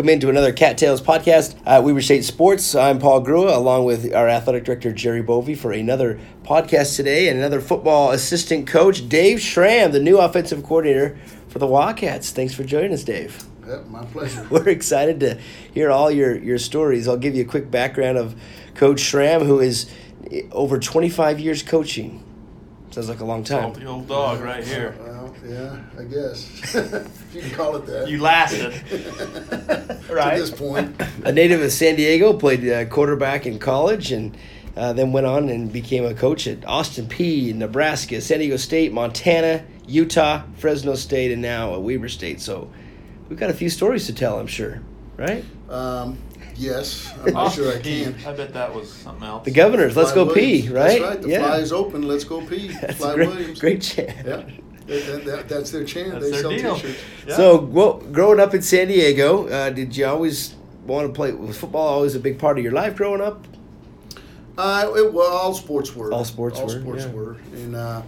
Welcome into another Cattails podcast. Uh, Weber State Sports. I'm Paul Grua, along with our athletic director Jerry Bovee, for another podcast today and another football assistant coach Dave Schramm, the new offensive coordinator for the Wildcats. Thanks for joining us, Dave. Yep, my pleasure. We're excited to hear all your, your stories. I'll give you a quick background of Coach Schramm, who is over 25 years coaching. Sounds like a long time. Salty old dog right here. Well, yeah, I guess. if you can call it that. You lasted. right. To this point. a native of San Diego, played uh, quarterback in college, and uh, then went on and became a coach at Austin Peay, Nebraska, San Diego State, Montana, Utah, Fresno State, and now at Weber State. So we've got a few stories to tell, I'm sure, right? Um, yes, I'm not sure I can. I bet that was something else. The Governors, let's Fly go Williams. pee, right? That's right. The yeah. fly is open. Let's go pee. That's fly a great, Williams. great chant. Yeah. That, that, that, that's their chant. That's they their sell deal. T-shirts. Yeah. So, well, growing up in San Diego, uh, did you always want to play? Was football always a big part of your life growing up? Uh, it, well, all sports were. All sports all were, sports yeah. were. And uh,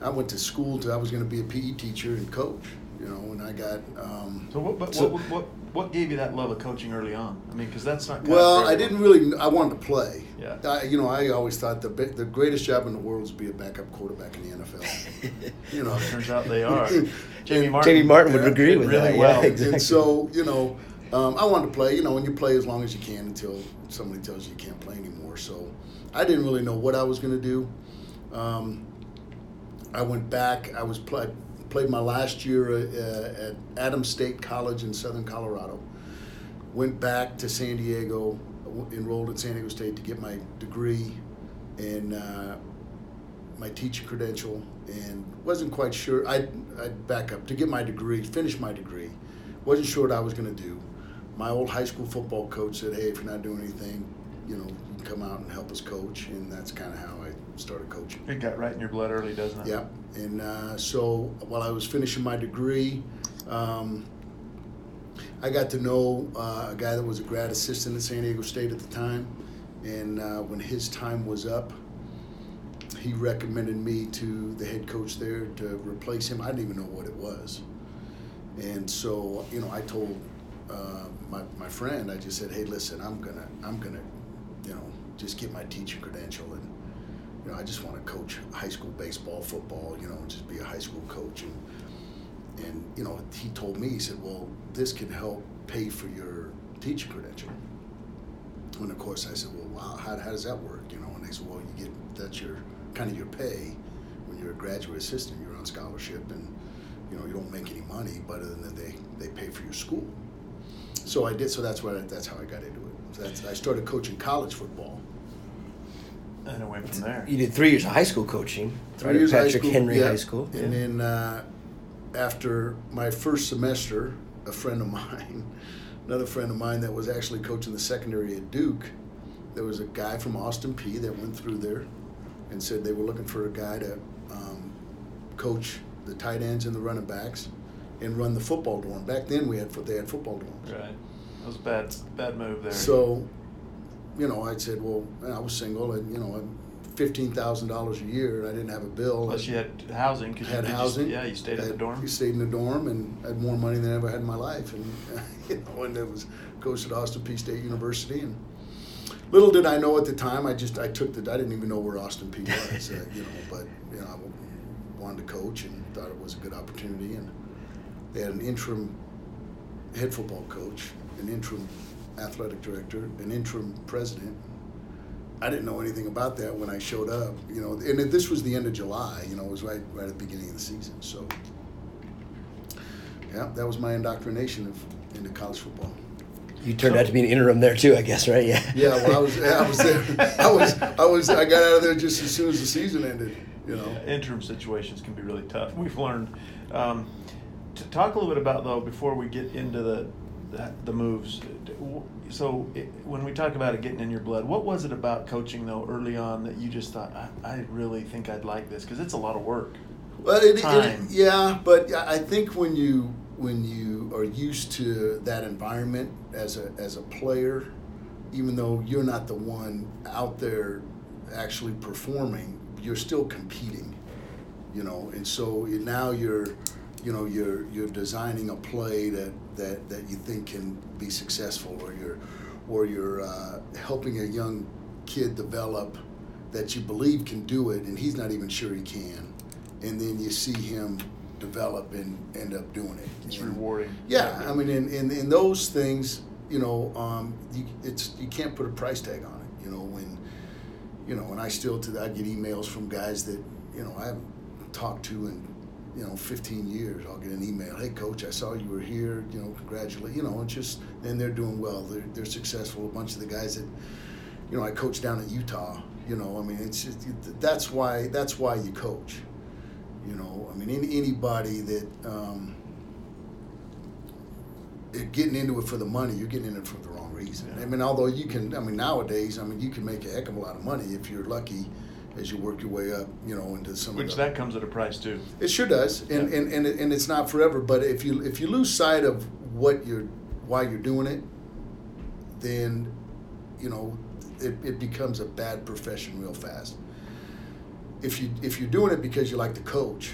I went to school to. I was going to be a PE teacher and coach. You know, when I got. Um, So what, but So- what, what, what gave you that love of coaching early on? I mean, because that's not. kind of Well, I didn't really. I wanted to play. Yeah. I, you know, I always thought the bi- the greatest job in the world is to be a backup quarterback in the NFL. you know, Turns out they are. Jamie Martin. Jamie Martin would Yeah, agree with really that. well. Yeah, exactly. and so you know, um, I wanted to play. You know, and you play as long as you can until somebody tells you you can't play anymore. So I didn't really know what I was going to do. Um, I went back. I was play, played my last year uh, at Adams State College in Southern Colorado. Went back to San Diego, enrolled at San Diego State to get my degree and uh, my teaching credential, and wasn't quite sure. I I back up to get my degree, finish my degree. Wasn't sure what I was going to do. My old high school football coach said, "Hey, if you're not doing anything, you know, you can come out and help us coach," and that's kind of how started coaching. It got right in your blood early, doesn't it? Yep. And uh, so while I was finishing my degree, um, I got to know uh, a guy that was a grad assistant at San Diego State at the time. And uh, when his time was up, he recommended me to the head coach there to replace him. I didn't even know what it was. And so, you know, I told uh, my, my friend, I just said, hey, listen, I'm gonna, I'm gonna, you know, just get my teaching credential and you know, I just want to coach high school baseball, football, you know, and just be a high school coach. And, and you know, he told me, he said, well, this can help pay for your teaching credential. And of course, I said, well, wow, how, how does that work? You know, and they said, well, you get, that's your, kind of your pay. When you're a graduate assistant, you're on scholarship and, you know, you don't make any money, but other than they, they pay for your school. So I did, so that's what, that's how I got into it. So that's, I started coaching college football. And it went from there. You did three years of high school coaching. Three right at years of high Patrick school, Henry yeah. High School. And yeah. then uh, after my first semester, a friend of mine, another friend of mine that was actually coaching the secondary at Duke, there was a guy from Austin Peay that went through there and said they were looking for a guy to um, coach the tight ends and the running backs and run the football dorm. Back then we had they had football dorms. Right. That was a bad, bad move there. So, you know, I said, well, I was single and you know, fifteen thousand dollars a year, and I didn't have a bill. Plus you had housing. Cause had you, did you- housing. yeah, you stayed in the dorm. You stayed in the dorm and I had more money than I ever had in my life, and you know, and it was coached at Austin Peay State University, and little did I know at the time, I just I took the I didn't even know where Austin Peay was, uh, you know, but you know I wanted to coach and thought it was a good opportunity, and they had an interim head football coach, an interim athletic director, an interim president. I didn't know anything about that when I showed up, you know, and this was the end of July, you know, it was right right at the beginning of the season. So, yeah, that was my indoctrination of into college football. You turned out to be an interim there too, I guess, right? Yeah. Yeah, well, I was I was there. I was I was I got out of there just as soon as the season ended. You know. Yeah, interim situations can be really tough. We've learned. Um, to talk a little bit about though before we get into the the, the moves. So it, when we talk about it getting in your blood, what was it about coaching though early on that you just thought I, I really think I'd like this because it's a lot of work. Well, it, it, yeah, but I think when you when you are used to that environment as a as a player, even though you're not the one out there actually performing, you're still competing, you know. And so now you're you know you're you're designing a play that that, that you think can be successful, or you're or you're uh, helping a young kid develop that you believe can do it, and he's not even sure he can, and then you see him develop and end up doing it. It's And- rewarding. yeah, I mean, in, in, in those things, you know, um, you, it's you can't put a price tag on it. You know, when you know, when I still to I get emails from guys that you know I haven't talked to in you know 15 years. I'll get an email, hey coach, I saw you were here. You know, congratulate. You know, it's just and they're doing well. They're they're successful. A bunch of the guys that you know I coached down at Utah. You know, I mean, it's just, that's why that's why you coach. You know, I mean, any, anybody that um, getting into it for the money, you're getting in it for the wrong reason. Yeah. I mean, although you can, I mean, nowadays, I mean, you can make a heck of a lot of money if you're lucky as you work your way up, you know, into some Which of the. that comes at a price too. It sure does, and, Yeah. and, and, it, and it's not forever. But if you if you lose sight of what you're why you're doing it, then you know it, it becomes a bad profession real fast. If you if you're doing it because you like to coach,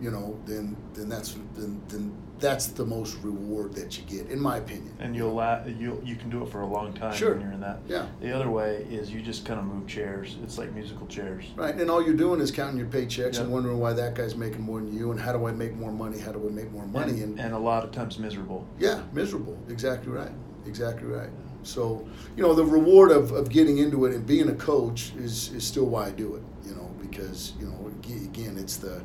you know, then then that's then then that's the most reward that you get, in my opinion. And you'll la- you you can do it for a long time Sure. when you're in that. Yeah. The other way is you just kind of move chairs. It's like musical chairs. Right, and all you're doing is counting your paychecks Yep. and wondering why that guy's making more than you, and how do I make more money? How do I make more money? and, and a lot of times miserable. Yeah, miserable. Exactly right. Exactly right. So, you know, the reward of, of getting into it and being a coach is, is still why I do it, you know, because, you know, again, it's the,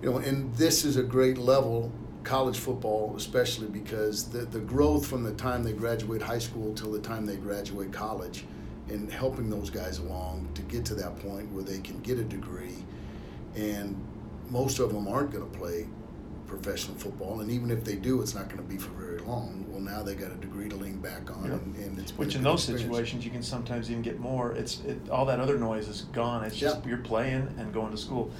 you know, and this is a great level, college football, especially because the, the growth from the time they graduate high school till the time they graduate college and helping those guys along to get to that point where they can get a degree and most of them aren't going to play professional football, and even if they do, it's not going to be for very long. Well, now they got a degree to lean back on, and, and it's Which in those experience. situations you can sometimes even get more. It's it, all that other noise is gone. It's just Yeah. you're playing and going to school,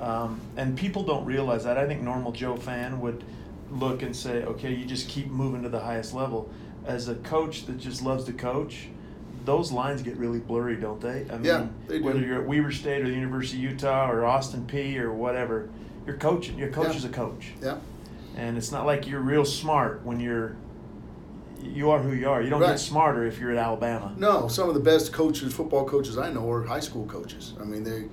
um, and people don't realize that. I think normal Joe fan would look and say, okay, you just keep moving to the highest level. As a coach that just loves to coach, those lines get really blurry, don't they? I mean, Yeah, they do. whether you're at Weber State or the University of Utah or Austin Peay or whatever, you're coaching. Your coach Yeah. is a coach. Yeah, And it's not like you're real smart when you're. You are who you are. You don't Right. get smarter if you're at Alabama. no, some of the best coaches, football coaches I know, are high school coaches. I mean, they,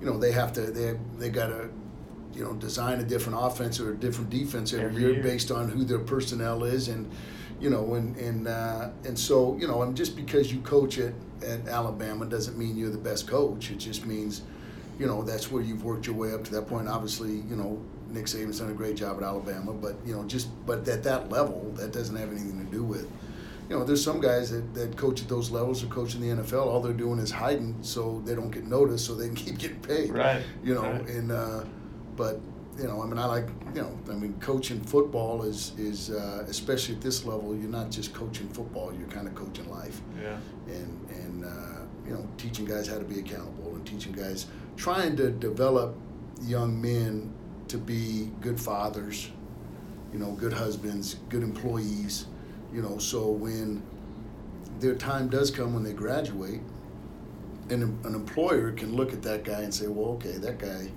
you know, they have to they they got to, you know, design a different offense or a different defense every, Every year, year. based on who their personnel is, and you know, and and uh, and so you know, and just because you coach at at Alabama doesn't mean you're the best coach. It just means you know that's where you've worked your way up to that point. Obviously, you know Nick Saban's done a great job at Alabama, but you know just but at that level, that doesn't have anything to do with. You know, there's some guys that, that coach at those levels or coach in the NFL. All they're doing is hiding so they don't get noticed, so they can keep getting paid. Right, You know, right. and uh, but you know, I mean, I like you know, I mean, coaching football is is uh, especially at this level. You're not just coaching football; you're kind of coaching life Yeah. and and uh, you know teaching guys how to be accountable and teaching guys trying to develop young men to be good fathers you know good husbands good employees you know so when their time does come when they graduate and an employer can look at that guy and say well okay that guy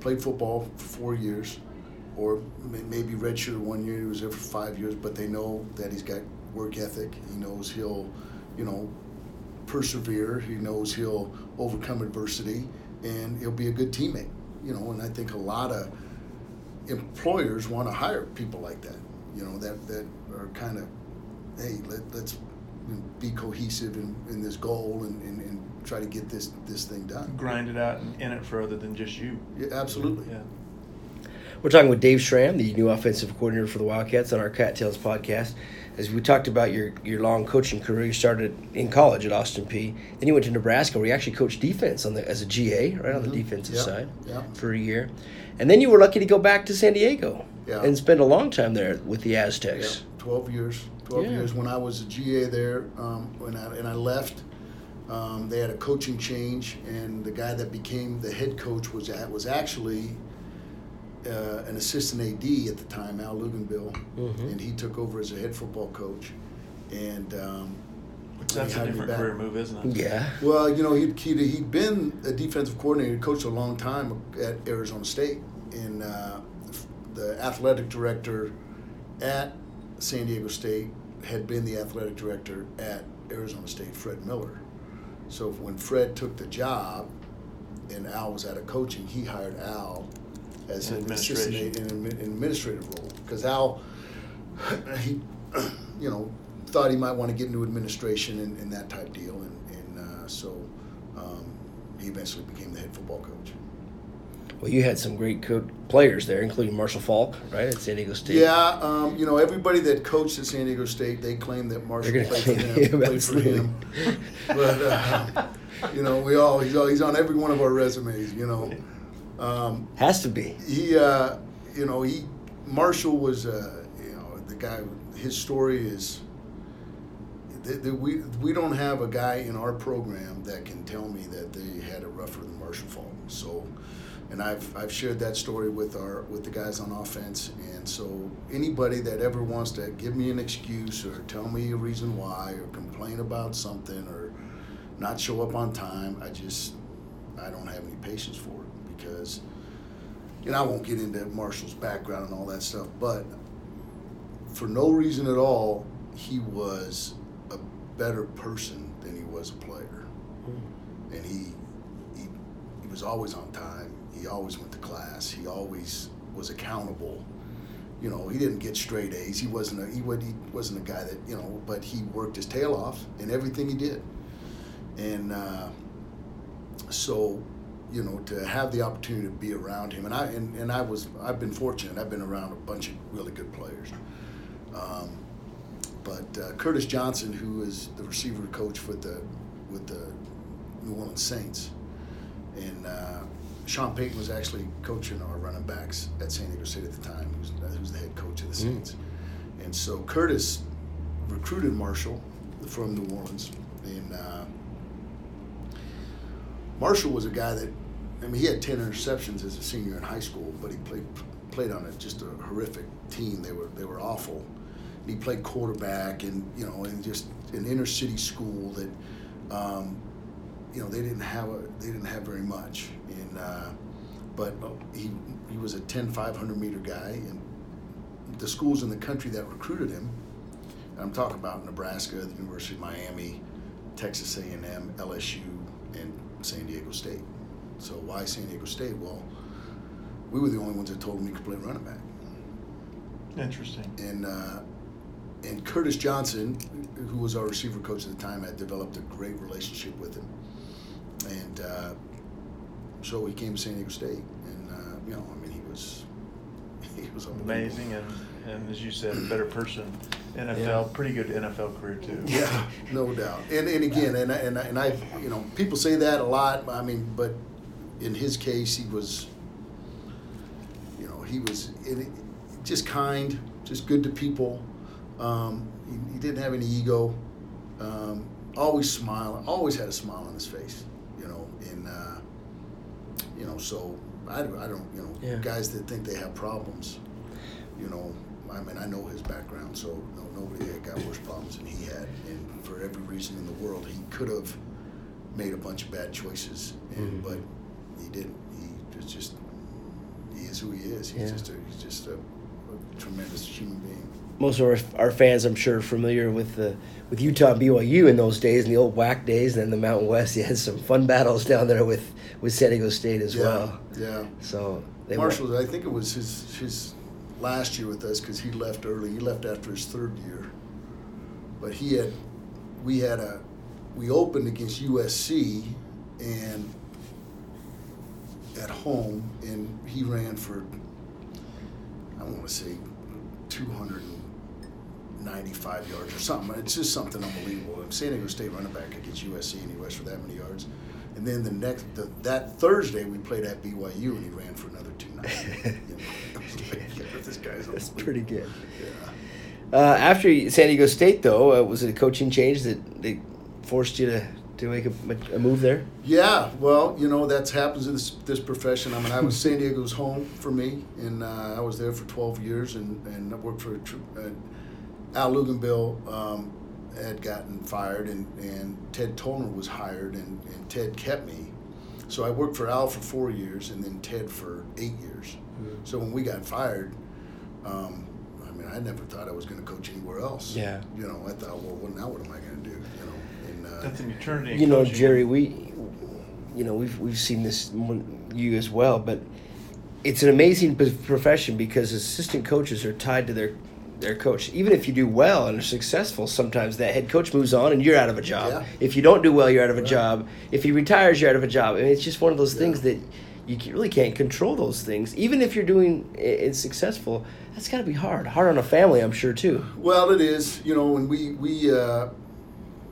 played football for four years or maybe redshirt one year he was there for five years but they know that he's got work ethic. He knows he'll you know persevere. He knows he'll overcome adversity and he'll be a good teammate. You know and i think a lot of employers want to hire people like that you know that that are kind of hey let, let's be cohesive in, in this goal and, and, and try to get this this thing done Grind it out and in it for other than just you. yeah, absolutely Yeah. We're talking with Dave Schramm, the new offensive coordinator for the Wildcats, on our Cattails podcast. As we talked about your, your long coaching career, you started in college at Austin Peay. Then you went to Nebraska, where you actually coached defense on the as a GA, right on the Mhm. defensive Yeah, side, yeah. for a year. And then you were lucky to go back to San Diego Yeah. and spend a long time there with the Yeah, Aztecs. 12 years. 12 Yeah. years. When I was a GA there, um, when I, and I left, um, they had a coaching change, and the guy that became the head coach was at, was actually uh, an assistant AD at the time, Al Luginbill, Mhm. and he took over as a head football coach. And um, That's he a different career move, isn't it? Yeah. Well, you know, he'd, he'd, he'd been a defensive coordinator, coached a long time at Arizona State, and uh, the athletic director at San Diego State had been the athletic director at Arizona State, Fred Miller. So when Fred took the job, and Al was out of coaching, he hired Al as an assistant in an administrative role because Al, he, you know, thought he might want to get into administration and, and that type deal, and, and uh, so um, he eventually became the head football coach. Well, you had some great co- players there, including Marshall Faulk, right, at San Diego State. Yeah, um, you know, everybody that coached at San Diego State, they claim that Marshall played for claim him. him, played for him. But uh, you know, we all he's, all he's on every one of our resumes. You know, um, Has to be. he, uh, you know, he Marshall was, uh, you know, the guy. His story is. That that we we don't have a guy in our program that can tell me that they had it rougher than Marshall Faulk. So, and I've I've shared that story with our with the guys on offense. And so anybody that ever wants to give me an excuse or tell me a reason why or complain about something or not show up on time, I just I don't have any patience for it because you know I won't get into Marshall's background and all that stuff, but for no reason at all, he was a better person than he was a player hmm. and he, he he was always on time. He always went to class. He always was accountable. You know, he didn't get straight A's. He wasn't a he, wa- he wasn't a guy that you know, but he worked his tail off in everything he did. And uh, so, you know, to have the opportunity to be around him, and I and, and I was I've been fortunate. I've been around a bunch of really good players. Um, but uh, Curtis Johnson, who is the receiver coach with the with the New Orleans Saints, and uh, Sean Payton was actually coaching our running backs at San Diego State at the time. He was, he was the head coach of the Saints, and so Curtis recruited Marshall from New Orleans, and uh, Marshall was a guy that, I mean, he had ten interceptions as a senior in high school, but he played played on a, just a horrific team. They were they were awful. He played quarterback, and you know, in just an inner city school that, um, you know, they didn't have a they didn't have very much, and uh, but he he was a 10 500 meter guy, and the schools in the country that recruited him. I'm talking about Nebraska, the University of Miami, Texas A&M, LSU, and San Diego State. So why San Diego State? Well, we were the only ones that told him he could play running back. Interesting. And uh, and Curtis Johnson, who was our receiver coach at the time, had developed a great relationship with him. And uh, so he came to San Diego State, and uh, you know, I mean, he was he was. Amazing, and, and as you said, a better person. NFL, Yeah. pretty good NFL career too. Yeah, no doubt. And and again, and I- and and I, you know, people say that a lot. I mean, but in his case, he was, you know, he was in, just kind, just good to people. Um, he, he didn't have any ego. Um, always smiling. Always had a smile on his face. You know, and uh, you know, so I, I don't, you know, Yeah. guys that think they have problems, you know, I mean, I know his background, so no, nobody had got worse problems than he had. And for every reason in the world, he could have made a bunch of bad choices, and, Mhm. but he didn't. He was just, he is who he is. He's Yeah. just a, he's just a, a tremendous human being. Most of our, our fans, I'm sure, are familiar with the with Utah and BYU in those days, in the old WAC days, and then the Mountain West. You had some fun battles down there with, with San Diego State as yeah, well. yeah. So they Marshall, I think it was his his last year with us because he left early. He left after his third year, but he had we had a we opened against USC and at home, and he ran for I want to say two hundred and ninety-five yards or something. It's just something unbelievable. If San Diego State running back against USC and he rushed for that many yards. And then the next the, that Thursday we played at BYU and he ran for another two ninety. you know, like, yeah, this guy's That's pretty good. Yeah. Uh, after San Diego State, though, uh, was it a coaching change that they forced you to, to make a, a move there? Yeah, well, you know that happens in this, this profession. I mean, I was San Diego's home for me, and uh, I was there for 12 years, and and I worked for uh, Al Luginbill um, had gotten fired, and, and Ted Tollner was hired, and, and Ted kept me, So I worked for Al for four years and then Ted for eight years. So when we got fired, um, I mean, I never thought I was going to coach anywhere else. Yeah. You know, I thought, well, what, now what am I going to do? You know, and uh, That's an eternity. You know, coaching. Jerry, we, you know, we've we've seen this you as well, but it's an amazing profession because assistant coaches are tied to their their coach. Even if you do well and are successful, sometimes that head coach moves on and you're out of a job. Yeah. If you don't do well, you're out of a Right. job. If he retires, you're out of a job. I mean, it's just one of those Yeah. things that you really can't control those things. Even if you're doing i- it's successful, that's got to be hard. Hard on a family, I'm sure too. Well, it is, you know, and we we uh,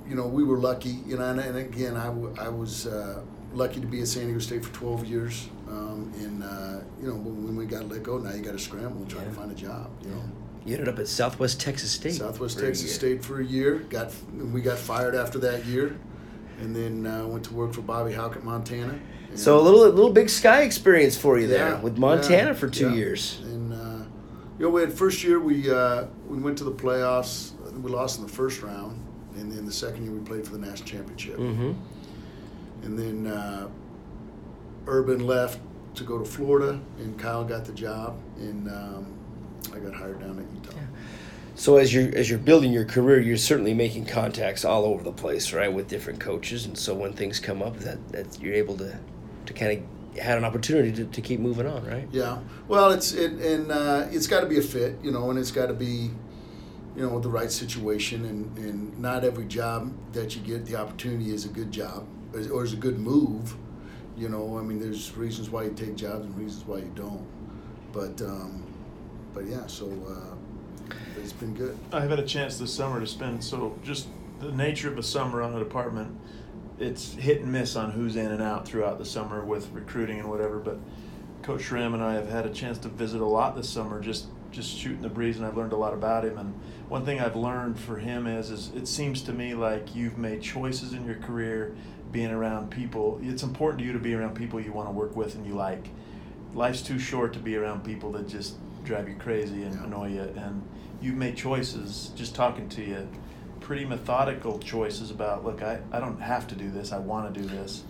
you know we were lucky, you know, and, and again, I, w- I was uh, lucky to be at San Diego State for 12 years, um, and uh, you know when, when we got let go, now you got to scramble and try to find a job, you know. You ended up at Southwest Texas State. Southwest Texas. State for a year, got we got fired after that year, and then uh, went to work for Bobby Hauck at Montana. So a little little Big Sky experience for you there Yeah, with Montana yeah, for two yeah. years. And uh, you know, we had first year we uh, we went to the playoffs. We lost in the first round, and then the second year we played for the national championship. Mm-hmm. And then uh, Urban left to go to Florida, and Kyle got the job, and um, I got hired down at Utah. So as you're as you're building your career, you're certainly making contacts all over the place, right, with different coaches. And so when things come up, that that you're able to to kind of had an opportunity to, to keep moving on, right? Yeah. Well, it's it, and uh, it's got to be a fit, you know, and it's got to be, you know, the right situation, and and not every job that you get the opportunity is a good job or is a good move. You know, I mean, there's reasons why you take jobs and reasons why you don't. But um, but yeah, so uh, it's been good. I've had a chance this summer to spend so just the nature of a summer on a department. It's hit and miss on who's in and out throughout the summer with recruiting and whatever. But Coach Schramm and I have had a chance to visit a lot this summer, just just shooting the breeze, and I've learned a lot about him. And one thing I've learned for him is, is it seems to me like you've made choices in your career, being around people. It's important to you to be around people you want to work with and you like. Life's too short to be around people that just drive you crazy and Yeah. annoy you. And you've made choices, just talking to you, pretty methodical choices about, look, I, I don't have to do this. I want to do this.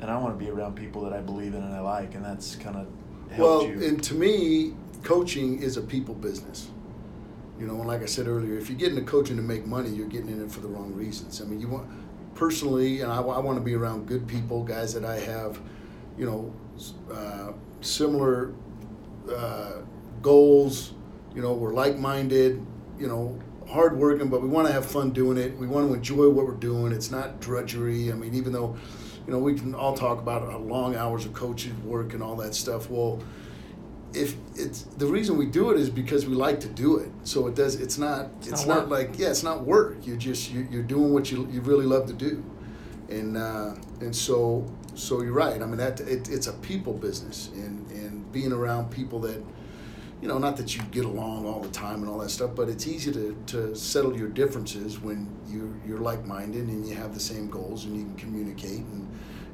And I want to be around people that I believe in and I like. And that's kind of helped Well, you. and to me, coaching is a people business. You know, and like I said earlier, if you get into coaching to make money, you're getting in it for the wrong reasons. I mean, you want personally, and I, I want to be around good people, guys that I have, you know, uh, similar uh, goals. You know, we're like-minded. You know, hardworking, but we want to have fun doing it. We want to enjoy what we're doing. It's not drudgery. I mean, even though, you know, we can all talk about how long hours of coaching work and all that stuff. Well, if it's the reason we do it is because we like to do it. So it does. It's not. It's, It's not, not like yeah. It's not work. You're just you're, you're doing what you you really love to do, and uh, and so so you're right. I mean that it, it's a people business, and and being around people that. You know, not that you get along all the time and all that stuff, but it's easy to, to settle your differences when you're, you're like-minded and you have the same goals and you can communicate and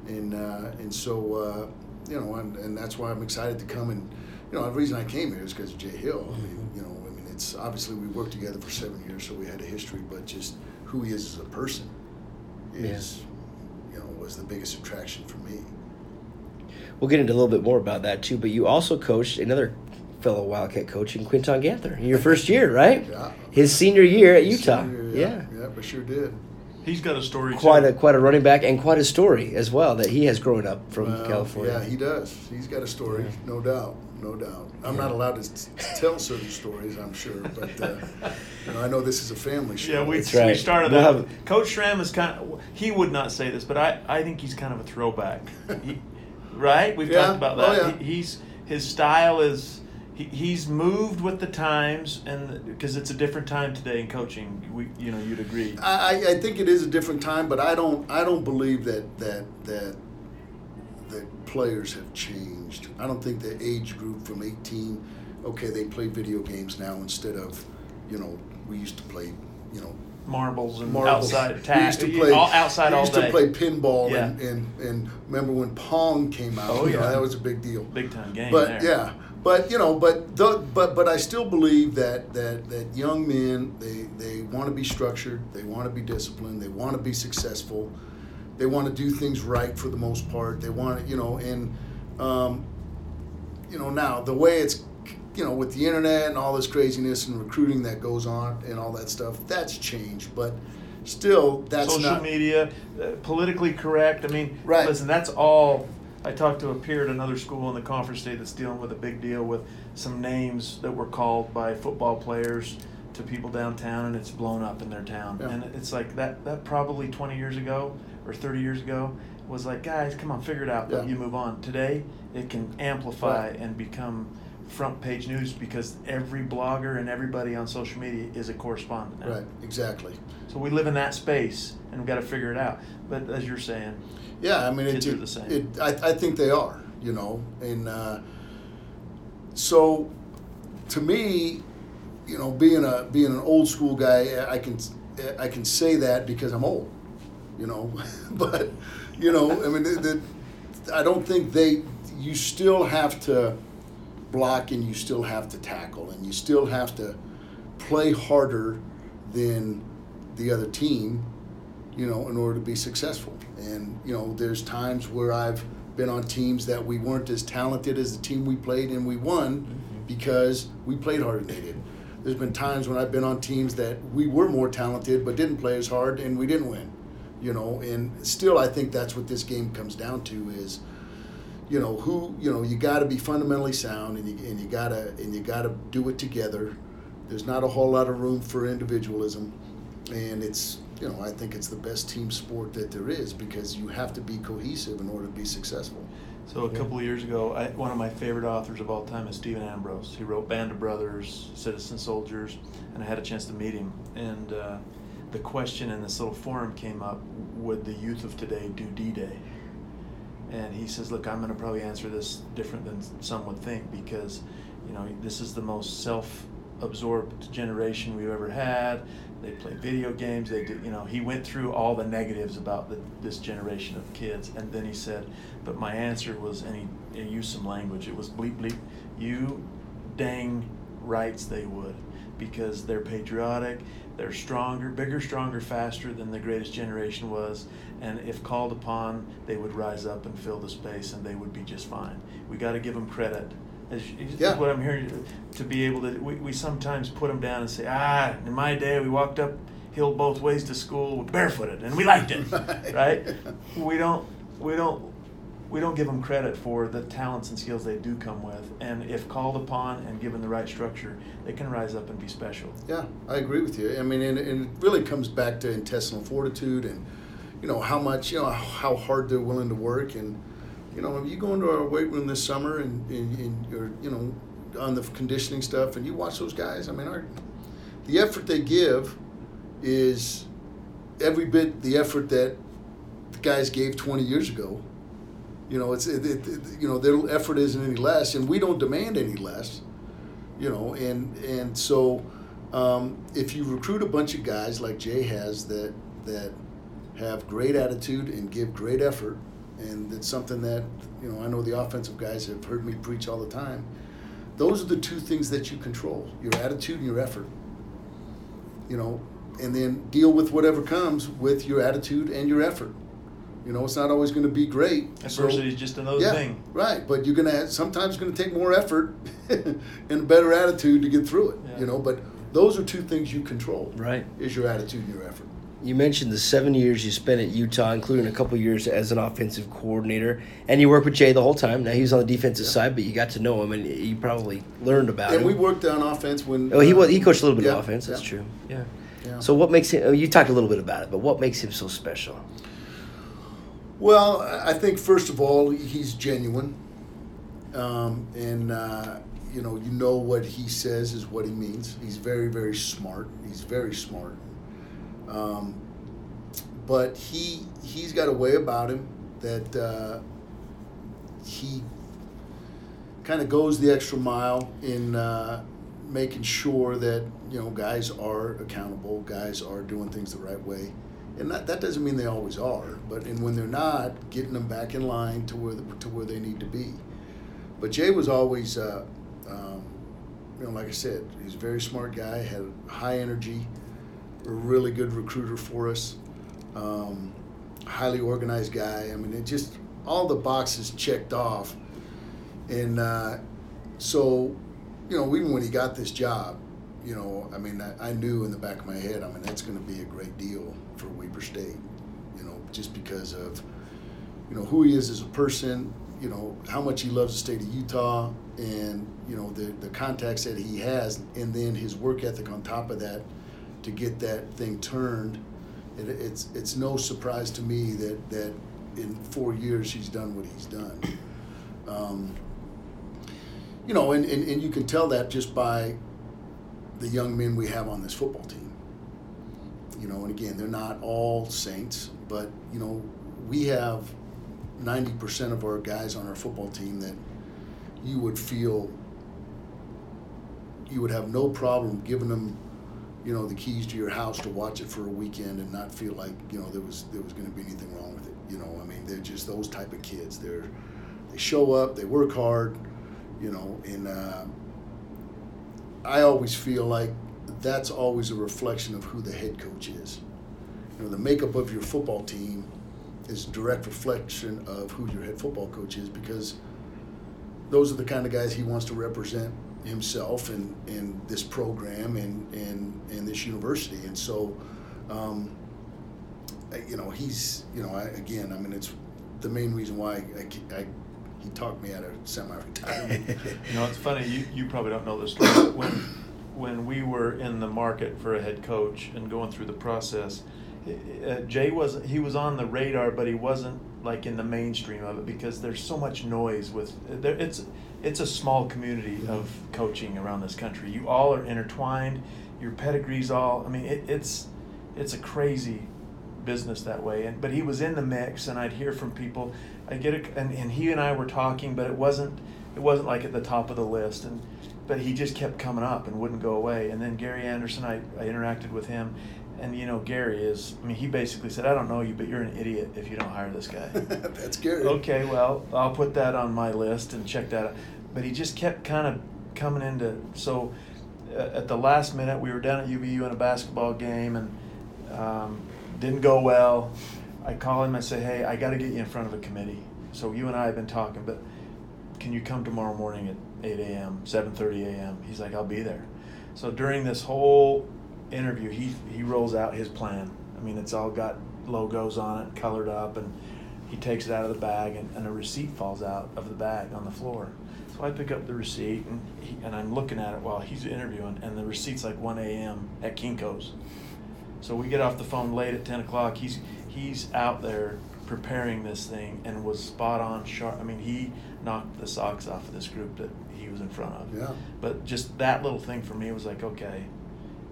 and uh, and so uh, you know and, and that's why I'm excited to come and you know the reason I came here is because of Jay Hill. I mean, you know, I mean it's obviously we worked together for seven years, so we had a history, but just who he is as a person is you know was the biggest attraction for me. We'll get into a little bit more about that too. But you also coached another fellow Wildcat coach in Quinton Ganther in your first year, right? Yeah. His senior year at Utah. Senior, yeah. yeah, I sure did. He's got a story Quite too. a quite a running back and quite a story as well that he has grown up from Well, California. Yeah, he does. He's got a story, no doubt, no doubt. I'm not allowed to s- tell certain stories, I'm sure, but uh, you know, I know this is a family show. Yeah, we, That's right. we started We'll that. have- Coach Schramm is kind of, he would not say this, but I, I think he's kind of a throwback. He- right? We've Yeah. talked about Oh, that. yeah. He, he's His style is, he, he's moved with the times, and because it's a different time today in coaching, we, you know, you'd agree. I, I- think it is a different time, but I don't I don't believe that that that the players have changed. I don't think the age group from 18, okay, they play video games now instead of, you know, we used to play, you know, Marbles and marbles. outside we used to play all outside we all used day. to play pinball Yeah. and, and and remember when Pong came out? Oh, you know, yeah. that was a big deal. Big time game But there. yeah, but you know, but the, but but I still believe that that that young men they they want to be structured, they want to be disciplined, they want to be successful, they want to do things right for the most part. They want to, you know, and um, you know now the way it's you know with the internet and all this craziness and recruiting that goes on and all that stuff that's changed but still that's social not media, uh, politically correct. I mean, Right. listen, that's all. I talked to a peer at another school in the conference state that's dealing with a big deal with some names that were called by football players to people downtown, and it's blown up in their town. Yeah. And it's like that. That probably 20 years ago or 30 years ago was like, guys, come on, figure it out. But you move on. Today, it can amplify Right. and become front page news because every blogger and everybody on social media is a correspondent now. right exactly So we live in that space, and we've got to figure it out. But as you're saying, Yeah, I mean, it, Kids are it, the same. it I, I think they are, you know, and uh, so to me, you know, being a being an old school guy, I can I can say that because I'm old, you know, but you know, I mean, the, the, I don't think they. You still have to block, and you still have to tackle, and you still have to play harder than the other team you know, in order to be successful. And, you know, there's times where I've been on teams that we weren't as talented as the team we played and we won mm-hmm. because we played harder than they did. There's been times when I've been on teams that we were more talented but didn't play as hard and we didn't win. You know, and still I think that's what this game comes down to is you know who you know you got to be fundamentally sound and you, and you got to and you got to do it together there's not a whole lot of room for individualism and it's you know I think it's the best team sport that there is because you have to be cohesive in order to be successful. so a couple of years ago, I, one of my favorite authors of all time is Stephen Ambrose. He wrote Band of Brothers, Citizen Soldiers, and I had a chance to meet him. And uh, the question in this little forum came up: Would the youth of today do D-Day? And he says, "Look, I'm going to probably answer this different than some would think because, you know, this is the most self-absorbed generation we've ever had. They play video games. They do, you know." He went through all the negatives about the, this generation of kids, and then he said, "But my answer was," and he, he used some language. It was bleep bleep. You dang rights they would because they're patriotic they're stronger bigger stronger faster than the greatest generation was and if called upon they would rise up and fill the space and they would be just fine we got to give them credit as, Yeah. what i'm hearing to be able to we, we sometimes put them down and say ah in my day we walked up hill both ways to school barefooted and we liked it Right. right we don't we don't we don't give them credit for the talents and skills they do come with and if called upon and given the right structure they can rise up and be special Yeah, I agree with you. I mean, and, and it really comes back to intestinal fortitude and, you know, how much, you know, how hard they're willing to work. And, you know, if you go into our weight room this summer and, and, and you're, you know, on the conditioning stuff and you watch those guys, I mean, our, the effort they give is every bit the effort that the guys gave 20 years ago. You know, it's it, it, you know their effort isn't any less, and we don't demand any less. You know, and and so um, if you recruit a bunch of guys like Jay has that that have great attitude and give great effort, and it's something that you know I know the offensive guys have heard me preach all the time. Those are the two things that you control: your attitude and your effort. You know, and then deal with whatever comes with your attitude and your effort. You know, it's not always going to be great. so- adversity is just another yeah, thing right. But you're gonna sometimes it's gonna take more effort and a better attitude to get through it. Yeah. You know, but those are two things you control. Right. Is your attitude and your effort. You mentioned the seven years you spent at Utah, including a couple years as an offensive coordinator, and you worked with Jay the whole time. Now he was on the defensive side, but you got to know him, and you probably learned about and him. And we worked on offense when. oh, he uh, was he coached a little bit yeah, of offense. That's yeah. true. Yeah. Yeah. So what makes him? oh, You talked a little bit about it, but what makes him so special? Well, I think first of all he's genuine, um, and uh, you know you know what he says is what he means. He's very very smart. He's very smart. Um, but he he's got a way about him that uh, he kind of goes the extra mile in uh, making sure that you know guys are accountable, guys are doing things the right way, and that, that doesn't mean they always are. But and when they're not, getting them back in line to where the, to where they need to be. But Jay was always, uh, um, you know, like I said, he's a very smart guy, had high energy, a really good recruiter for us. Um, highly organized guy. I mean, it just all the boxes checked off, and uh, so you know, even when he got this job, you know, I mean, I, I knew in the back of my head, I mean, that's going to be a great deal for Weber State, you know, just because of, you know, who he is as a person, you know, how much he loves the state of Utah, and you know, the the contacts that he has, and then his work ethic on top of that, to get that thing turned. It, it's it's no surprise to me that that in four years he's done what he's done. Um, you know, and, and, and you can tell that just by the young men we have on this football team. You know, and again, they're not all saints, but you know, we have ninety percent of our guys on our football team that you would feel you would have no problem giving them, you know, the keys to your house to watch it for a weekend and not feel like you know there was there was going to be anything wrong with it. You know, I mean, they're just those type of kids. They're they show up, they work hard, you know, and. Uh, I always feel like that's always a reflection of who the head coach is. You know, the makeup of your football team is a direct reflection of who your head football coach is because those are the kind of guys he wants to represent himself and, and this program and, and, and this university. And so, um, you know, he's, you know, I, again, I mean, it's the main reason why I, I he talked me out of semi-retirement. you know, it's funny. You, you probably don't know this story. when when we were in the market for a head coach and going through the process, uh, Jay was he was on the radar, but he wasn't like in the mainstream of it because there's so much noise with there. It's it's a small community of coaching around this country. You all are intertwined. Your pedigrees all. I mean, it, it's it's a crazy business that way. And but he was in the mix, and I'd hear from people. I get it, and, and he and I were talking, but it wasn't it wasn't like at the top of the list. And but he just kept coming up and wouldn't go away. And then Gary Anderson, I, I interacted with him, and you know Gary is. I mean, he basically said, "I don't know you, but you're an idiot if you don't hire this guy." That's Gary. Okay, well, I'll put that on my list and check that out. But he just kept kind of coming into so. Uh, at the last minute, we were down at UVU in a basketball game, and um, didn't go well. I call him and say, hey, I got to get you in front of a committee. So you and I have been talking, but can you come tomorrow morning at 8 a.m., 7.30 a.m.? He's like, I'll be there. So during this whole interview, he, he rolls out his plan. I mean, it's all got logos on it, colored up, and he takes it out of the bag, and, and a receipt falls out of the bag on the floor. So I pick up the receipt, and, he, and I'm looking at it while he's interviewing, and the receipt's like 1 a.m. at Kinko's. So we get off the phone late at ten o'clock. He's he's out there preparing this thing and was spot on sharp. I mean, he knocked the socks off of this group that he was in front of. Yeah. But just that little thing for me was like, okay,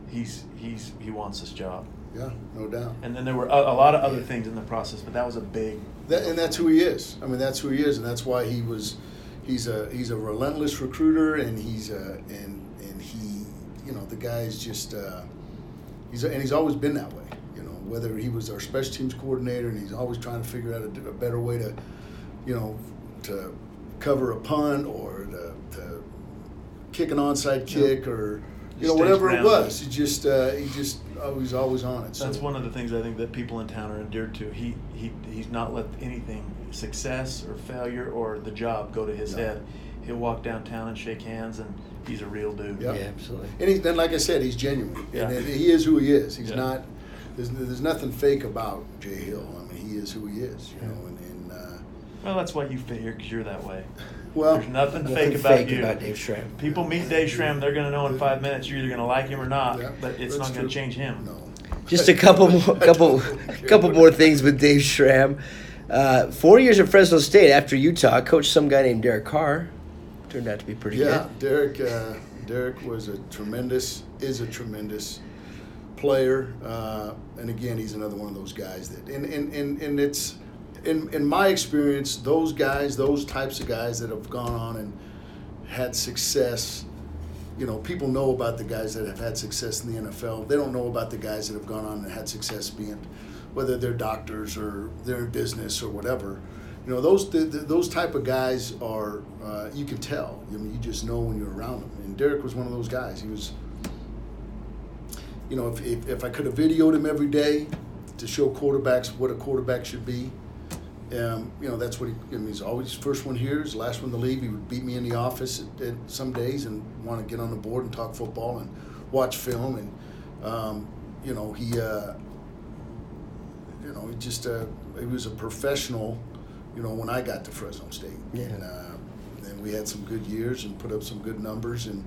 he's he's he wants this job. Yeah, no doubt. And then there were a, a lot of other things in the process, but that was a big. That, and that's who he is. I mean, that's who he is, and that's why he was. He's a he's a relentless recruiter, and he's a and and he, you know, the guy's just. Uh, he's a, and he's always been that way. You know, whether he was our special teams coordinator and he's always trying to figure out a, a better way to, you know, to cover a punt or to, to kick an onside kick or you know whatever it was. He just uh, he just always always on it. So. That's one of the things I think that people in town are endeared to. He he he's not let anything success or failure or the job go to his no. head. He'll walk downtown and shake hands and he's a real dude. Yeah, yeah absolutely. And he, then, like I said, he's genuine. Yeah. And he is who he is. He's yeah. not. There's, there's nothing fake about Jay Hill. I mean, he is who he is. You yeah. know, and, and well, that's why you fit here because you're that way. Well, there's nothing, nothing fake, about you. About Dave Schramm. People meet Dave Schramm, they're going to know in five minutes you're either going to like him or not, yeah, but it's not going to change him. No. Just a couple more, couple, couple more things with Dave Schramm. Uh, four years at Fresno State after Utah, coached some guy named Derek Carr. Turned out to be pretty yeah, good. Derek. Uh, Derek was a tremendous, is a tremendous player, uh, and again, he's another one of those guys that, and and and, and it's, in in my experience, those guys, those types of guys that have gone on and had success. You know, people know about the guys that have had success in the NFL. They don't know about the guys that have gone on and had success being, whether they're doctors or they're in business or whatever you know those the, the, those type of guys are uh, you can tell I mean, you just know when you're around them and Derek was one of those guys he was you know if, if, if I could have videoed him every day to show quarterbacks what a quarterback should be. Um, you know, that's what he. I mean, he's always first one here, he's last one to leave. He would beat me in the office at, at some days and want to get on the board and talk football and watch film. And um, you know, he, uh, you know, he just uh, he was a professional. You know, when I got to Fresno State, Yeah. and, uh, and we had some good years and put up some good numbers, and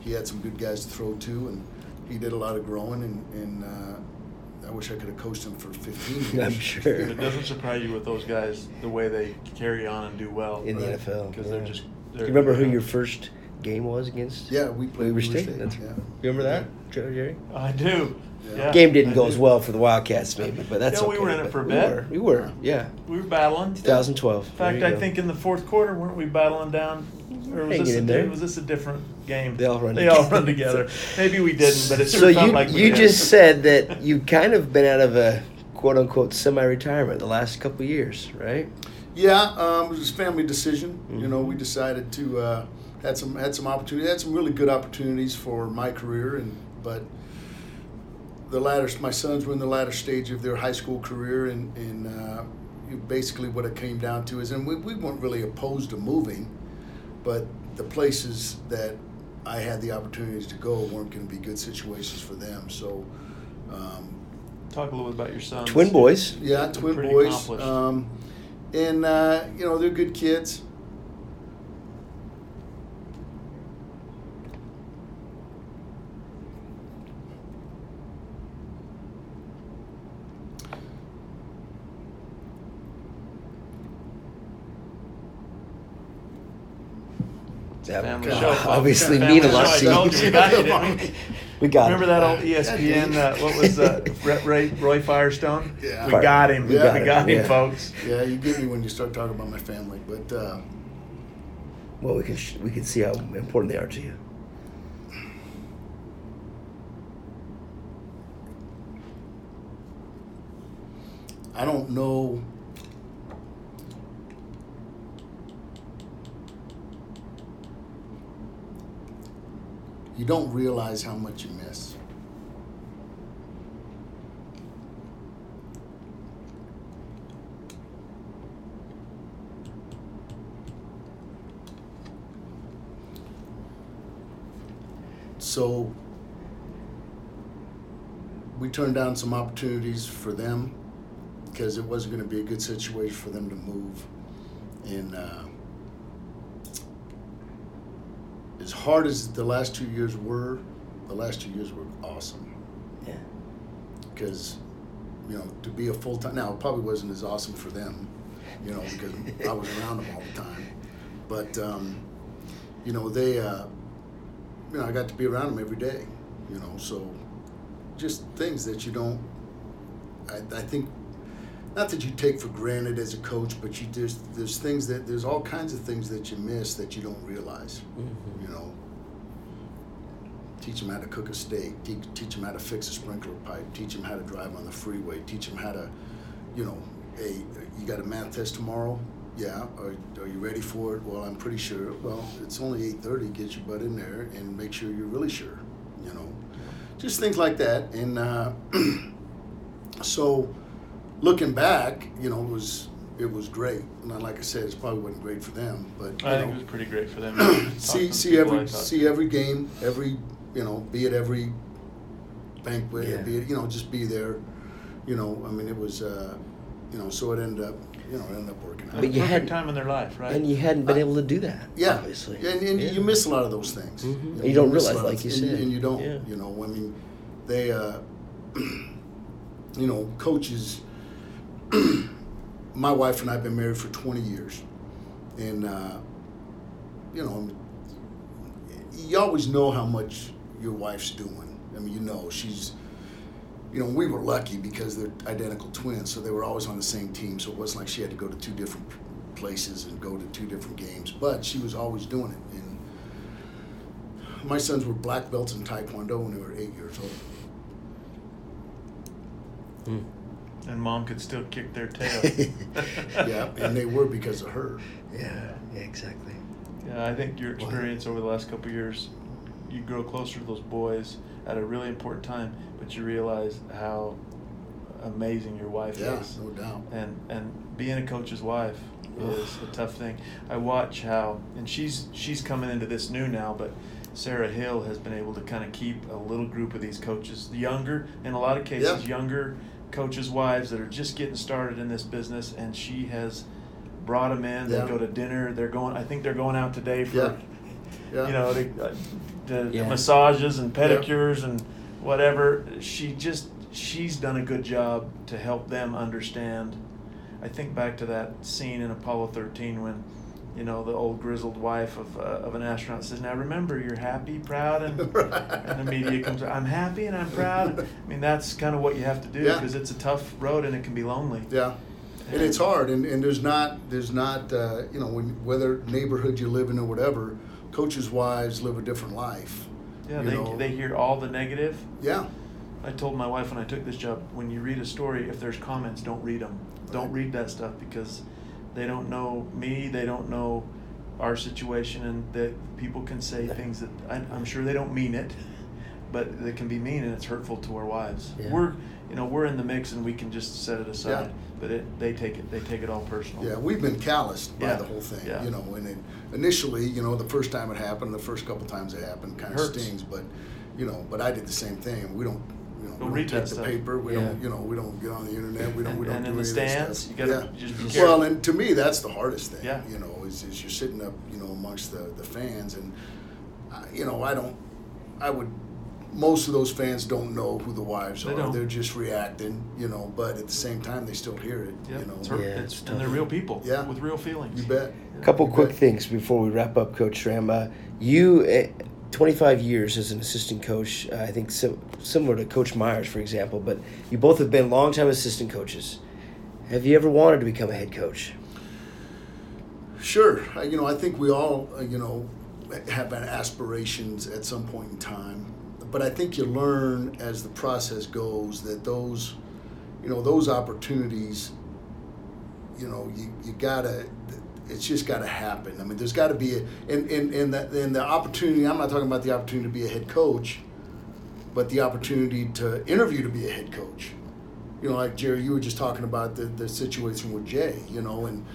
he had some good guys to throw to, and he did a lot of growing, and, and uh, I wish I could have coached him for 15 years. I'm sure. It doesn't surprise you with those guys the way they carry on and do well in the NFL. because yeah. they're just. Do They're, you remember who your first game was against? Yeah, we played Weber Weber State. State, That's, yeah. You remember that, Jerry? I do. Yeah. Yeah. Game didn't go as well for the Wildcats, maybe, but that's Yeah, we okay. were in it for a we bit. Were. We were, yeah. We were battling. 2012. In fact, I think in the fourth quarter, weren't we battling down? Or was Hanging this, a, in there. was this a different game? They all run They all together. run together. Maybe we didn't, but it sure so you like you just said that you kind of been out of a quote unquote semi-retirement the last couple of years, right? Yeah, um, it was a family decision. You know, we decided to uh, had some had some opportunity, had some really good opportunities for my career, and but the latter, my sons were in the latter stage of their high school career, and and uh, basically what it came down to is, and we, we weren't really opposed to moving, but the places that I had the opportunities to go weren't going to be good situations for them. So. Um, Talk a little bit about your sons. Twin boys. yeah, twin boys. Um, and uh, you know they're good kids. That Family would show, obviously Family mean a lot show. I told you, we got you, didn't we? We got Remember it. that old ESPN? Uh, what was uh, Ray, Ray, Roy Firestone? Yeah. We got him. Yeah. We got him, Yeah. folks. Yeah, you get me when you start talking about my family, but uh, Well, we can sh- we can see how important they are to you. I don't know. You don't realize how much you miss. So we turned down some opportunities for them because it wasn't going to be a good situation for them to move. And uh, as hard as the last two years were, the last two years were awesome Yeah. because you know to be a full time now it probably wasn't as awesome for them, you know, because I was around them all the time. But um, you know they, uh, you know, I got to be around them every day, you know, so just things that you don't. I, I think not that you take for granted as a coach, but you just there's things that there's all kinds of things that you miss that you don't realize. Mhm. You know, teach them how to cook a steak, teach, teach them how to fix a sprinkler pipe, teach them how to drive on the freeway, teach them how to, you know, hey, you got a math test tomorrow? Yeah. Are, are you ready for it? Well, I'm pretty sure. Well, it's only eight thirty. Get your butt in there and make sure you're really sure. You know, just things like that. And uh, so, looking back, you know, it was it was great. Not like I said, it probably wasn't great for them, but you I think know, it was pretty great for them. See see every talked see every game, every you know, be at every banquet, Yeah. be it, you know, just be there. You know, I mean, it was, uh, you know, so it ended up, you know, it ended up working out. But you had- time in their life, right? And you hadn't been able to do that. Yeah, Obviously. and, and Yeah. you miss a lot of those things. Mhm. know, You don't miss a realize, lot like you and, said. and you don't. Yeah. You know, I mean, they, uh, you know, coaches. my wife and I have been married for twenty years, and uh, you know, you always know how much your wife's doing. I mean, you know, she's. You know, we were lucky because they're identical twins, so they were always on the same team. So it wasn't like she had to go to two different places and go to two different games. But she was always doing it. And my sons were black belts in Taekwondo when they were eight years old. Mm. And mom could still kick their tail. yeah, and they were because of her. Yeah. Yeah. Exactly. Yeah, I think your experience over the last couple of years, you grow closer to those boys at a really important time, but you realize how amazing your wife Yeah, is. no doubt. And and being a coach's wife is a tough thing. I watch how, and she's she's coming into this new now, but Sarah Hill has been able to kind of keep a little group of these coaches, younger, in a lot of cases, Yeah. younger coaches' wives that are just getting started in this business, and she has brought them in. They Yeah. go to dinner. They're going. I think they're going out today for, Yeah. Yeah. you know, the, uh, the Yeah. massages and pedicures and whatever. She just she's done a good job to help them understand. I think back to that scene in Apollo 13 when, you know, the old grizzled wife of, uh, of an astronaut says, "Now remember, you're happy, proud, and and the media comes. I'm happy and I'm proud. I mean, that's kind of what you have to do Yeah. because it's a tough road and it can be lonely. Yeah, and it's hard, and, and there's not there's not uh, you know when, whether neighborhood you live in or whatever, coaches' wives live a different life. Yeah, they, know. they hear all the negative. Yeah, I told my wife when I took this job, when you read a story, if there's comments, don't read them. Don't read that stuff because they don't know me, they don't know our situation, and that people can say things that I, I'm sure they don't mean it, but they can be mean and it's hurtful to our wives. Yeah. We're, you know, we're in the mix and we can just set it aside, Yeah. but it, they take it, they take it all personal. yeah, we've been calloused by Yeah. the whole thing. You know, and it, initially, you know, the first time it happened, the first couple times it happened, kind of stings. But you know, but I did the same thing. We don't. You know, Don't we read don't that take the stuff. paper. We Yeah. don't, you know, we don't get on the internet. We don't, we don't and do in the any of that stands, stuff. you gotta yeah. just be Well, and to me, that's the hardest thing. Yeah. You know, is, is you're sitting up, you know, amongst the, the fans, and uh, you know, I don't, I would, most of those fans don't know who the wives They are. don't. They're just reacting, you know. But at the same time, they still hear it. Yeah, You know. it's hurt. Yeah, it's, it's and they're real people Yeah. with real feelings. You bet. A couple quick things before we wrap up, Coach Schramm. Uh, you, uh, 25 years as an assistant coach. Uh, I think sim- similar to Coach Myers, for example. But you both have been longtime assistant coaches. Have you ever wanted to become a head coach? Sure. I, you know, I think we all, uh, you know, have aspirations at some point in time. But I think you learn as the process goes that those, you know, those opportunities, you know, you, you gotta, it's just gotta happen. I mean, there's gotta be a, and, and, and, the, and the opportunity, I'm not talking about the opportunity to be a head coach, but the opportunity to interview to be a head coach. You know, like Jerry, you were just talking about the, the situation with Jay, you know, and,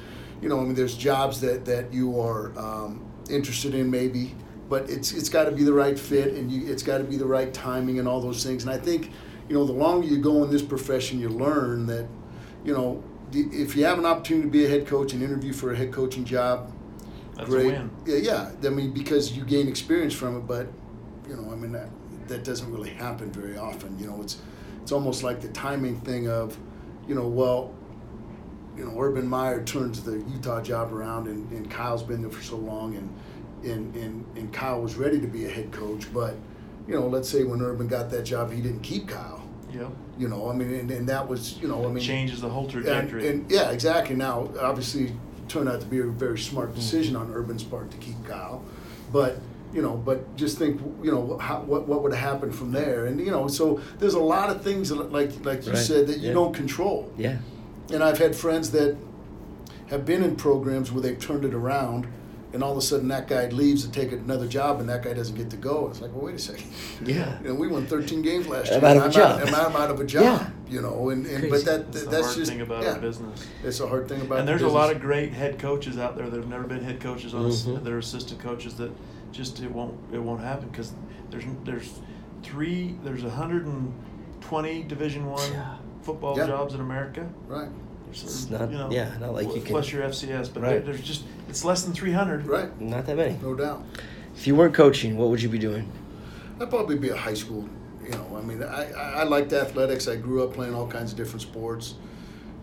you know, I mean, there's jobs that, that you are um, interested in maybe, but it's it's got to be the right fit and you, it's got to be the right timing and all those things. And I think, you know, the longer you go in this profession, you learn that, you know, if you have an opportunity to be a head coach and interview for a head coaching job, That's great. a win. Yeah, yeah. I mean, because you gain experience from it, but you know, I mean, that that doesn't really happen very often. You know, it's it's almost like the timing thing of, you know, well, you know, Urban Meyer turns the Utah job around, and, and Kyle's been there for so long, and and, and and Kyle was ready to be a head coach, but you know, let's say when Urban got that job, he didn't keep Kyle. Yep. You know, I mean, and, and that was, you know, I mean, changes the whole trajectory. and yeah, exactly. Now, obviously, it turned out to be a very smart Mm. decision on Urban's part to keep Kyle, but you know, but just think, you know, how, what what would have happened from there, and you know, so there's a lot of things that, like like you Right. said that you Yeah. don't control, Yeah. and I've had friends that have been in programs where they've turned it around. And all of a sudden, that guy leaves to take another job, and that guy doesn't get to go. It's like, well, wait a second. Yeah. You know, we won 13 games last I'm year. out of a and job. I'm out, I'm out of a job. Yeah. You know, and, and but that That's the that's hard just thing about yeah. business. It's a hard thing about. And the there's a lot of great head coaches out there that have never been head coaches on us, Mhm. that are assistant coaches that just it won't it won't happen because there's there's three there's 120 Division One Yeah. football Yeah. jobs in America. right, There's, It's not- yeah, not like you can- plus your FCS, but Right. there's just it's less than 300. right, Not that many. no doubt. If you weren't coaching, what would you be doing? I'd probably be a high school. You know, I mean, I, I, I liked athletics. I grew up playing all kinds of different sports.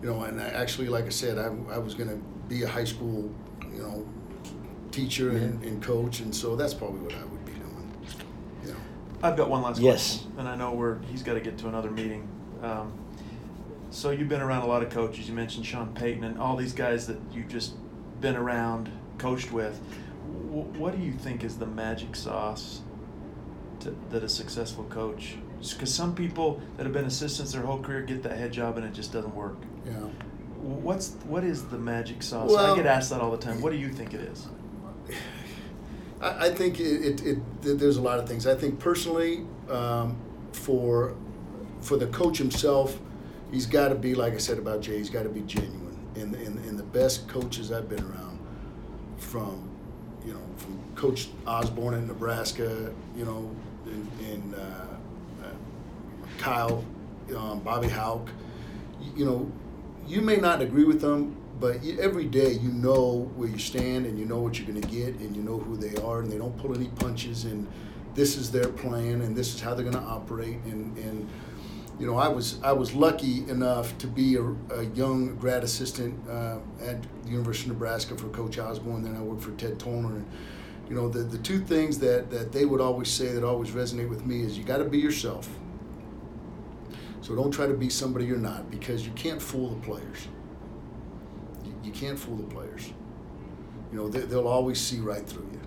You know, and I actually, like I said, I, I was going to be a high school, you know, teacher and, Yeah. and coach, and so that's probably what I would be doing. You know, I've got one last Yes. question, and I know we're he's got to get to another meeting. Um, so you've been around a lot of coaches. You mentioned Sean Payton and all these guys that you've just been around, coached with. W- what do you think is the magic sauce to, that a successful coach? Because some people that have been assistants their whole career get that head job and it just doesn't work. yeah. What's what is the magic sauce? Well- I get asked that all the time. What do you think it is? I, I think it, it, it, there's a lot of things. I think personally, um, for for the coach himself, he's got to be like I said about Jay. He's got to be genuine. And, and and the best coaches I've been around, from you know from Coach Osborne in Nebraska, you know, and, and uh, uh, Kyle, um, Bobby Hauck, you, you know, you may not agree with them, but every day you know where you stand and you know what you're going to get and you know who they are and they don't pull any punches and this is their plan and this is how they're going to operate and and you know I was I was lucky enough to be a, a young grad assistant uh, at the University of Nebraska for Coach Osborne. Then I worked for Ted Tollner and you know the the two things that that they would always say that always resonate with me is you got to be yourself. So don't try to be somebody you're not because you can't fool the players. You, you can't fool the players. You know they, they'll always see right through you.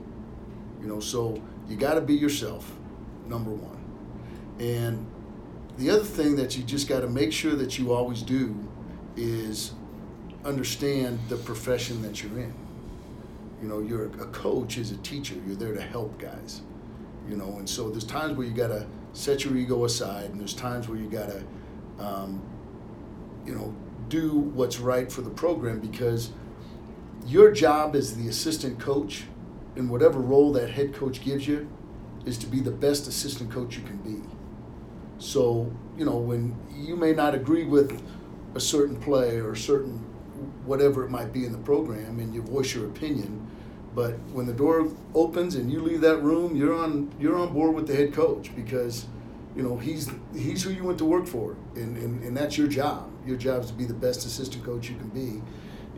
You know so you got to be yourself, number one. And the other thing that you just got to make sure that you always do is understand the profession that you're in. You know, you're a coach is a teacher. You're there to help guys. You know, and so there's times where you got to set your ego aside, and there's times where you got to, um, you know, do what's right for the program because your job as the assistant coach in whatever role that head coach gives you is to be the best assistant coach you can be. So, you know, when you may not agree with a certain play or a certain whatever it might be in the program and you voice your opinion, but when the door opens and you leave that room, you're on you're on board with the head coach because, you know, he's he's who you went to work for and, and, and that's your job. Your job is to be the best assistant coach you can be.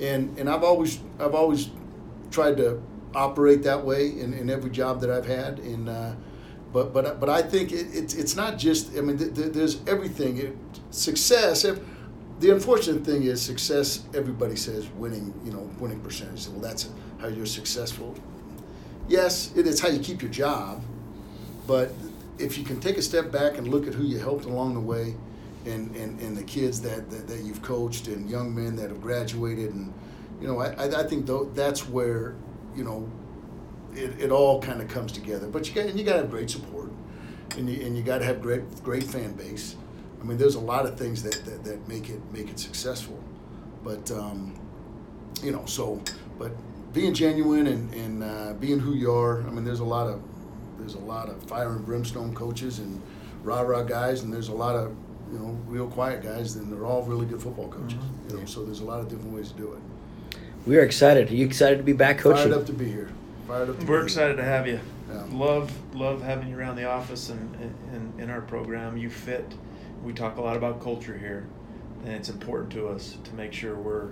And and I've always I've always tried to operate that way in, in every job that I've had. And uh, but but but I think it, it's it's not just. I mean, th- th- there's everything. It, success. If, the unfortunate thing is success. Everybody says winning. You know, winning percentage. Well, that's how you're successful. Yes, it is how you keep your job. But if you can take a step back and look at who you helped along the way, and, and, and the kids that, that, that you've coached, and young men that have graduated, and you know, I, I think that's where you know, it, it all kind of comes together. But you got and you got to have great support, and you and you got to have great great fan base. I mean, there's a lot of things that, that, that make it make it successful, but um, you know, so but being genuine and, and uh, being who you are. I mean, there's a lot of there's a lot of fire and brimstone coaches and rah rah guys, and there's a lot of you know real quiet guys, and they're all really good football coaches. Mm-hmm. You know, so there's a lot of different ways to do it. We are excited. Are you excited to be back coaching? Fired up to be here. Fired up. We're excited to have you. Yeah. Love love having you around the office and, and in our program. You fit. We talk a lot about culture here, and it's important to us to make sure we're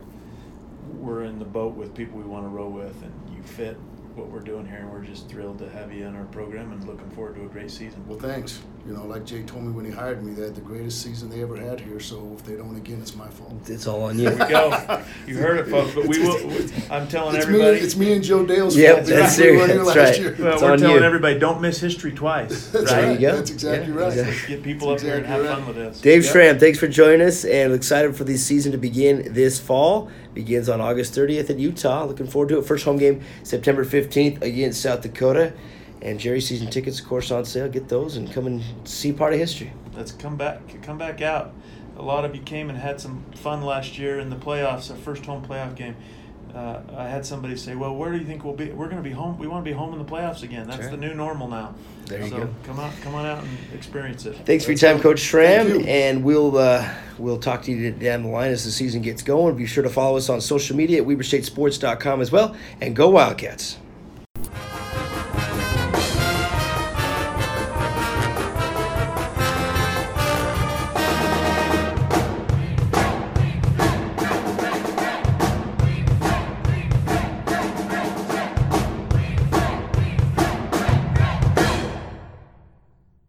we're in the boat with people we want to row with, and you fit what we're doing here, and we're just thrilled to have you in our program and looking forward to a great season. Well, thanks. You know, like Jay told me when he hired me, they had the greatest season they ever had here. So if they don't again, it's my fault. It's all on you. There we go. You heard it, folks. But we will. I'm telling it's everybody. Me, it's me and Joe Dale's yep, fault. That's, that's right. Year. Well, we're telling you. everybody, don't miss history twice. that's right. right. You go. That's exactly yeah, right. Exactly. Get people that's up exactly here and have right. fun with this. Dave yep. Schramm, thanks for joining us, and excited for the season to begin this fall. Begins on August 30th in Utah. Looking forward to it. First home game September 15th against South Dakota. And Jerry season tickets, of course, on sale. Get those and come and see part of history. Let's come back, come back out. A lot of you came and had some fun last year in the playoffs, our first home playoff game. Uh, I had somebody say, "Well, where do you think we'll be? We're going to be home. We want to be home in the playoffs again. That's sure. the new normal now. There you so go. Come out, come on out and experience it. Thanks That's for your time, Coach Schramm, and we'll uh, we'll talk to you down the line as the season gets going. Be sure to follow us on social media at WeberStateSports.com as well, and go Wildcats.